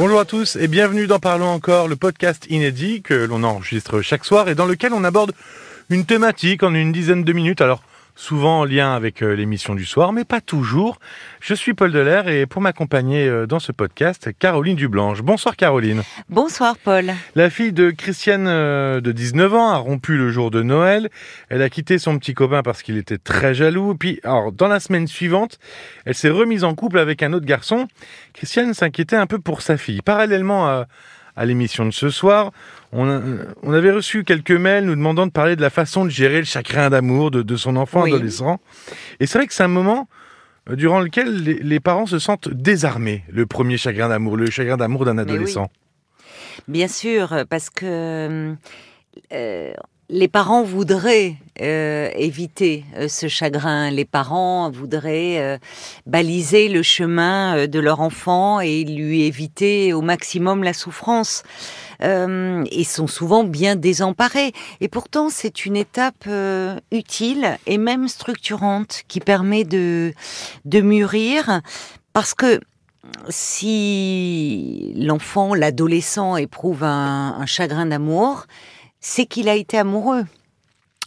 Bonjour à tous et bienvenue dans Parlons encore, le podcast inédit que l'on enregistre chaque soir et dans lequel on aborde une thématique en une dizaine de minutes. Alors, souvent en lien avec euh, l'émission du soir, mais pas toujours. Je suis Paul Delair et pour m'accompagner euh, dans ce podcast, Caroline Dublanche. Bonsoir Caroline. Bonsoir Paul. La fille de Christiane euh, de 19 ans a rompu le jour de Noël. Elle a quitté son petit copain parce qu'il était très jaloux. Puis, alors, dans la semaine suivante, elle s'est remise en couple avec un autre garçon. Christiane s'inquiétait un peu pour sa fille. Parallèlement à à l'émission de ce soir. On, avait reçu quelques mails nous demandant de parler de la façon de gérer le chagrin d'amour de, son enfant adolescent. Et c'est vrai que c'est un moment euh, durant lequel les, parents se sentent désarmés, le premier chagrin d'amour, le chagrin d'amour d'un adolescent. Bien sûr, parce que euh, les parents voudraient euh, éviter euh, ce chagrin. Les parents voudraient euh, baliser le chemin de leur enfant et lui éviter au maximum la souffrance. et sont souvent bien désemparés. Et pourtant, c'est une étape utile et même structurante qui permet de, de mûrir parce que si l'enfant, l'adolescent éprouve un chagrin d'amour, c'est qu'il a été amoureux.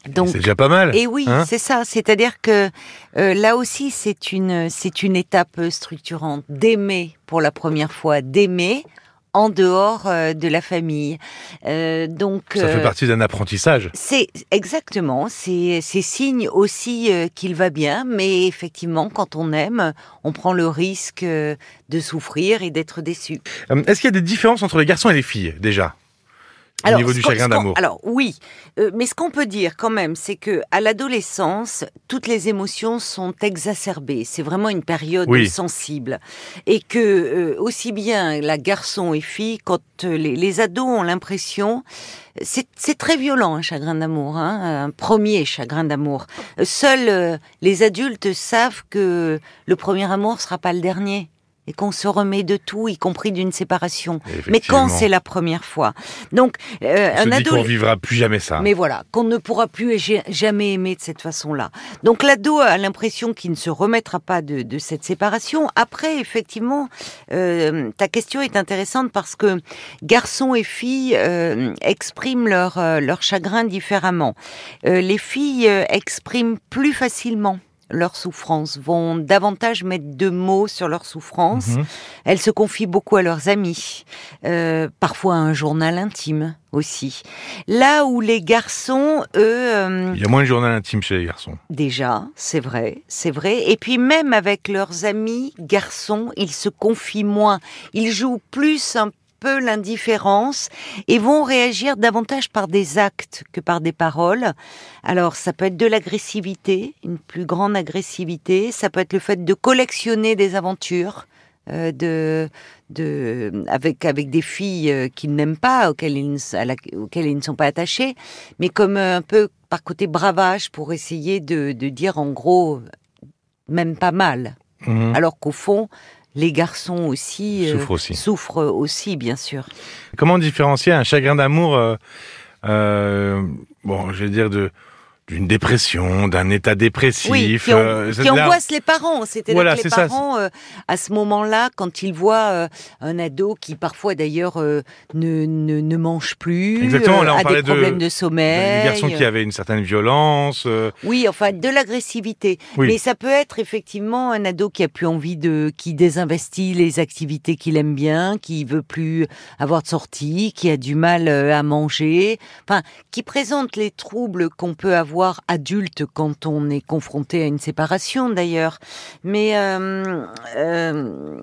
Donc, c'est déjà pas mal. Et oui, hein c'est ça. C'est-à-dire que euh, là aussi, c'est une c'est une étape structurante d'aimer pour la première fois, d'aimer en dehors euh, de la famille. Euh, donc ça fait partie d'un apprentissage. C'est exactement. C'est c'est signe aussi qu'il va bien, mais effectivement, quand on aime, on prend le risque de souffrir et d'être déçu. Est-ce qu'il y a des différences entre les garçons et les filles déjà? Alors, au niveau du chagrin d'amour. Alors oui, euh, mais ce qu'on peut dire quand même, c'est que à l'adolescence, toutes les émotions sont exacerbées. C'est vraiment une période sensible, et que euh, aussi bien la garçon et fille, quand euh, les, ados ont l'impression, c'est très violent un chagrin d'amour, hein, un premier chagrin d'amour. Seuls les adultes savent que le premier amour sera pas le dernier et qu'on se remet de tout, y compris d'une séparation. Mais quand c'est la première fois. Donc, euh, un ado. qu'on vivra plus jamais ça. Mais voilà, qu'on ne pourra plus jamais aimer de cette façon-là. Donc, l'ado a l'impression qu'il ne se remettra pas de, cette séparation. Après, effectivement, euh, ta question est intéressante parce que garçons et filles euh, expriment leur, euh, leur chagrin différemment. Euh, les filles expriment plus facilement leurs souffrances, vont davantage mettre de mots sur leurs souffrances. Mhm. Elles se confient beaucoup à leurs amis, euh, parfois à un journal intime aussi. Là où les garçons, eux... Euh, Il y a moins de journal intime chez les garçons. Déjà, c'est vrai, c'est vrai. Et puis même avec leurs amis garçons, ils se confient moins. Ils jouent plus un peu l'indifférence et vont réagir davantage par des actes que par des paroles. Alors ça peut être de l'agressivité, une plus grande agressivité, ça peut être le fait de collectionner des aventures. Euh, de, de, avec, avec des filles euh, qu'ils n'aiment pas, auxquelles ils, auxquelles ils ne sont pas attachés, mais comme euh, un peu par côté bravage pour essayer de, de dire en gros, même pas mal. Mhm. Alors qu'au fond, les garçons aussi, euh, souffrent aussi. souffrent aussi, bien sûr. Comment différencier un chagrin d'amour, euh, euh, bon, je vais dire de d'une dépression, d'un état dépressif. Oui, qui, euh, angoisse les parents. C'était voilà, les parents, euh, à ce moment-là, quand ils voient euh, un ado qui parfois d'ailleurs ne, ne, ne, mange plus, Exactement, là, on a des problèmes de, sommeil. Des garçons qui avaient une certaine violence. Oui, enfin de l'agressivité. Mais ça peut être effectivement un ado qui a plus envie de, qui désinvestit les activités qu'il aime bien, qui veut plus avoir de sortie, qui a du mal à manger, enfin qui présente les troubles qu'on peut avoir adulte quand on est confronté à une séparation d'ailleurs. Mais euh, euh,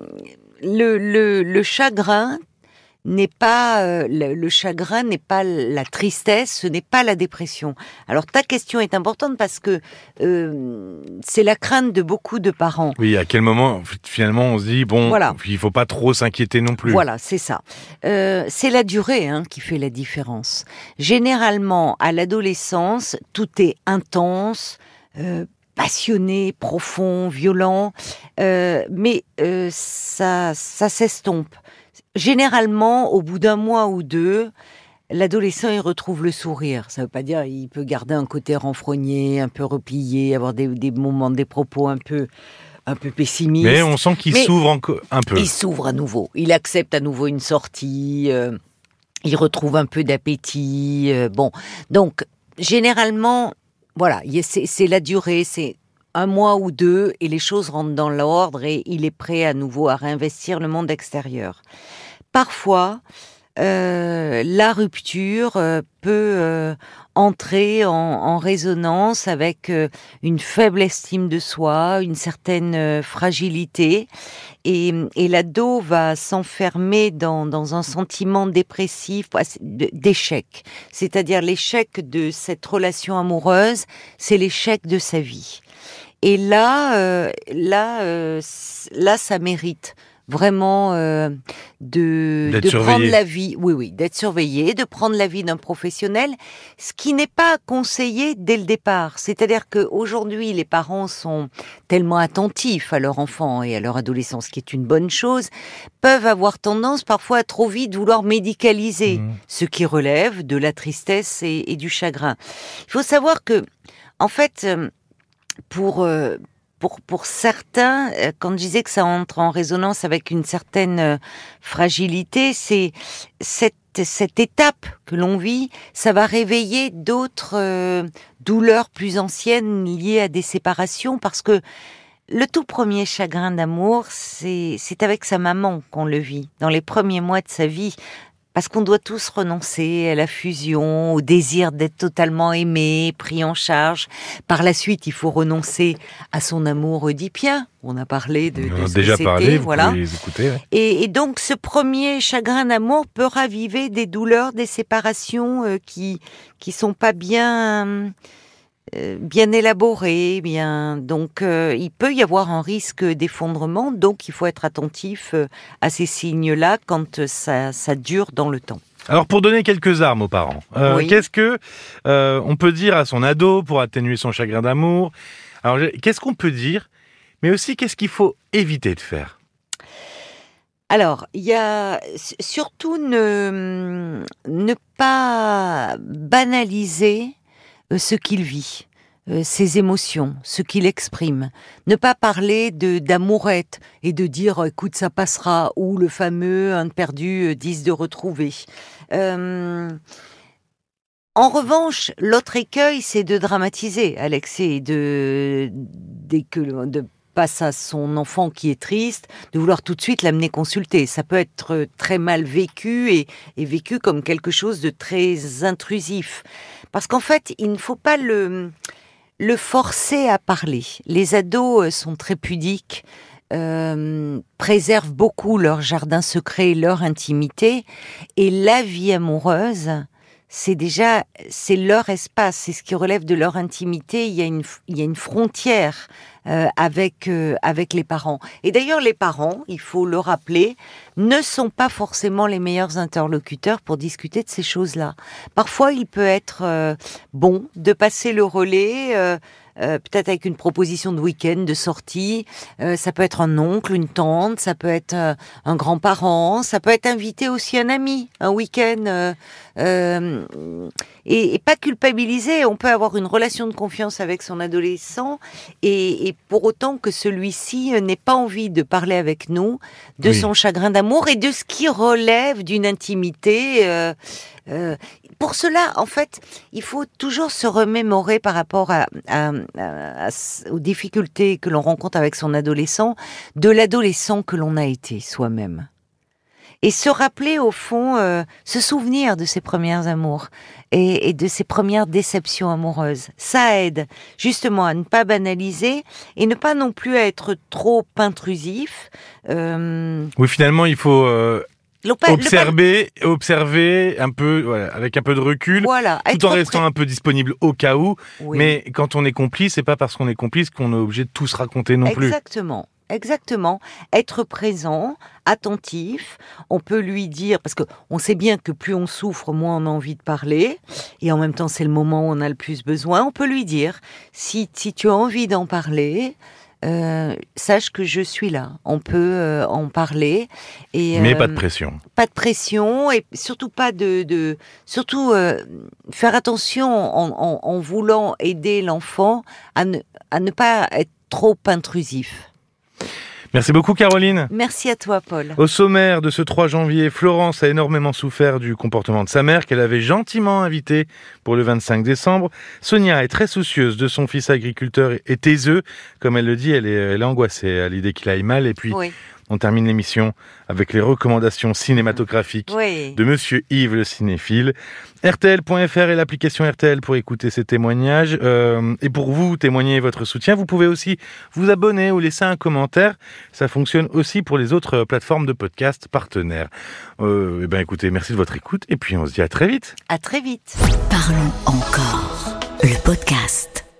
le, le, chagrin n'est pas euh, le, chagrin n'est pas la tristesse, ce n'est pas la dépression. Alors ta question est importante parce que euh, c'est la crainte de beaucoup de parents. Oui, à quel moment finalement on se dit bon, voilà. il faut pas trop s'inquiéter non plus. Voilà, c'est ça. Euh, c'est la durée hein, qui fait la différence. Généralement, à l'adolescence, tout est intense. passionné, profond, violent, mais ça, ça s'estompe généralement, au bout d'un mois ou deux, l'adolescent il retrouve le sourire. Ça ne veut pas dire il peut garder un côté renfrogné, un peu replié, avoir des, moments, des propos un peu un peu pessimiste. Mais on sent qu'il s'ouvre un peu. Il s'ouvre à nouveau. Il accepte à nouveau une sortie. euh, il retrouve un peu d'appétit. euh, bon, donc généralement, voilà, c'est la durée, c'est un mois ou deux, et les choses rentrent dans l'ordre et il est prêt à nouveau à réinvestir le monde extérieur. Parfois, euh, la rupture euh, peut euh, entrer en, en résonance avec euh, une faible estime de soi, une certaine euh, fragilité, et, et l'ado va s'enfermer dans, dans un sentiment dépressif, de- d'échec. C'est-à-dire l'échec de cette relation amoureuse, c'est l'échec de sa vie. Et là, là, là, ça mérite vraiment euh, de, prendre la vie, oui, oui, d'être surveillé, de prendre la vie d'un professionnel, ce qui n'est pas conseillé dès le départ. C'est-à-dire qu'aujourd'hui, les parents sont tellement attentifs à leur enfant et à leur adolescent, ce qui est une bonne chose, peuvent avoir tendance parfois à trop vite vouloir médicaliser Mhm. ce qui relève de la tristesse et, et du chagrin. Il faut savoir que, en fait, euh, pour euh, pour pour certains, euh, quand je disais que ça entre en résonance avec une certaine euh, fragilité, c'est cette cette étape que l'on vit, ça va réveiller d'autres euh, douleurs plus anciennes liées à des séparations, parce que le tout premier chagrin d'amour, c'est c'est avec sa maman qu'on le vit, dans les premiers mois de sa vie. Parce qu'on doit tous renoncer à la fusion, au désir d'être totalement aimé, pris en charge. Par la suite, il faut renoncer à son amour oedipien. On a parlé de, de On a ce déjà que parlé, vous voilà. les écouter. ouais. Et, et donc, ce premier chagrin d'amour peut raviver des douleurs, des séparations euh, qui qui sont pas bien euh, bien élaborées, bien. Donc, euh, il peut y avoir un risque d'effondrement. Donc, il faut être attentif euh, à ces signes-là quand euh, ça ça dure dans le temps. Alors pour donner quelques armes aux parents, euh, Oui. qu'est-ce que euh, on peut dire à son ado pour atténuer son chagrin d'amour? Alors qu'est-ce qu'on peut dire, mais aussi qu'est-ce qu'il faut éviter de faire? Alors, il y a surtout ne, ne pas banaliser euh, ce qu'il vit, euh, ses émotions, ce qu'il exprime. Ne pas parler de d'amourette et de dire écoute ça passera ou le fameux un de perdu euh, dix de retrouvé. Euh, en revanche, l'autre écueil, c'est de dramatiser, Alexis, et de le- de passe à son enfant qui est triste, de vouloir tout de suite l'amener consulter. Ça peut être euh, très mal vécu et, vécu comme quelque chose de très intrusif. Parce qu'en fait, il ne faut pas le, le forcer à parler. Les ados euh, sont très pudiques, euh, préservent beaucoup leur jardin secret, leur intimité, et la vie amoureuse, c'est déjà c'est leur espace, c'est ce qui relève de leur intimité. Il y a une il y a une frontière euh, avec euh, avec les parents. Et d'ailleurs, les parents, il faut le rappeler, ne sont pas forcément les meilleurs interlocuteurs pour discuter de ces choses-là. Parfois, il peut être euh, bon de passer le relais. euh, euh, peut-être avec une proposition de week-end, de sortie. Euh, ça peut être un oncle, une tante, ça peut être euh, un grand-parent, ça peut être inviter aussi un ami, un week-end. et, et pas culpabiliser. On peut avoir une relation de confiance avec son adolescent et, et pour autant que celui-ci euh, n'ait pas envie de parler avec nous de Oui. son chagrin d'amour et de ce qui relève d'une intimité. euh, euh, pour cela, en fait, il faut toujours se remémorer par rapport à, à- à- à s- aux difficultés que l'on rencontre avec son adolescent, de l'adolescent que l'on a été soi-même. Et se rappeler, au fond, euh, se souvenir de ses premières amours et, et de ses premières déceptions amoureuses. Ça aide justement à ne pas banaliser et ne pas non plus être trop intrusif. Euh, Oui, finalement, il faut euh, observer, observer un peu, voilà, avec un peu de recul, voilà, tout en restant prêt- un peu disponible au cas où. Oui. Mais quand on est complice, c'est pas parce qu'on est complice qu'on est obligé de tout se raconter non plus. Exactement. Exactement. Être présent, attentif. On peut lui dire, parce que on sait bien que plus on souffre, moins on a envie de parler. Et en même temps, c'est le moment où on a le plus besoin. On peut lui dire, si, si tu as envie d'en parler, euh, sache que je suis là. On peut euh, en parler. Et, Mais euh, pas de pression. pas de pression et surtout pas de, de surtout euh, faire attention en, en- en voulant aider l'enfant à ne, à ne pas être trop intrusif. Merci beaucoup Caroline. Merci à toi Paul. Au sommaire de ce 3 janvier, Florence a énormément souffert du comportement de sa mère qu'elle avait gentiment invité pour le 25 décembre. Sonia est très soucieuse de son fils agriculteur et taiseux. Comme elle le dit, elle est, elle est angoissée à l'idée qu'il aille mal. Et puis, Oui, on termine l'émission avec les recommandations cinématographiques oui. de Monsieur Yves le cinéphile. RTL.fr et l'application RTL pour écouter ces témoignages. Euh, et pour vous témoigner votre soutien, vous pouvez aussi vous abonner ou laisser un commentaire. Ça fonctionne aussi pour les autres plateformes de podcast partenaires. Euh, eh ben écoutez, merci de votre écoute et puis on se dit à très vite. À très vite. Parlons encore. Le podcast.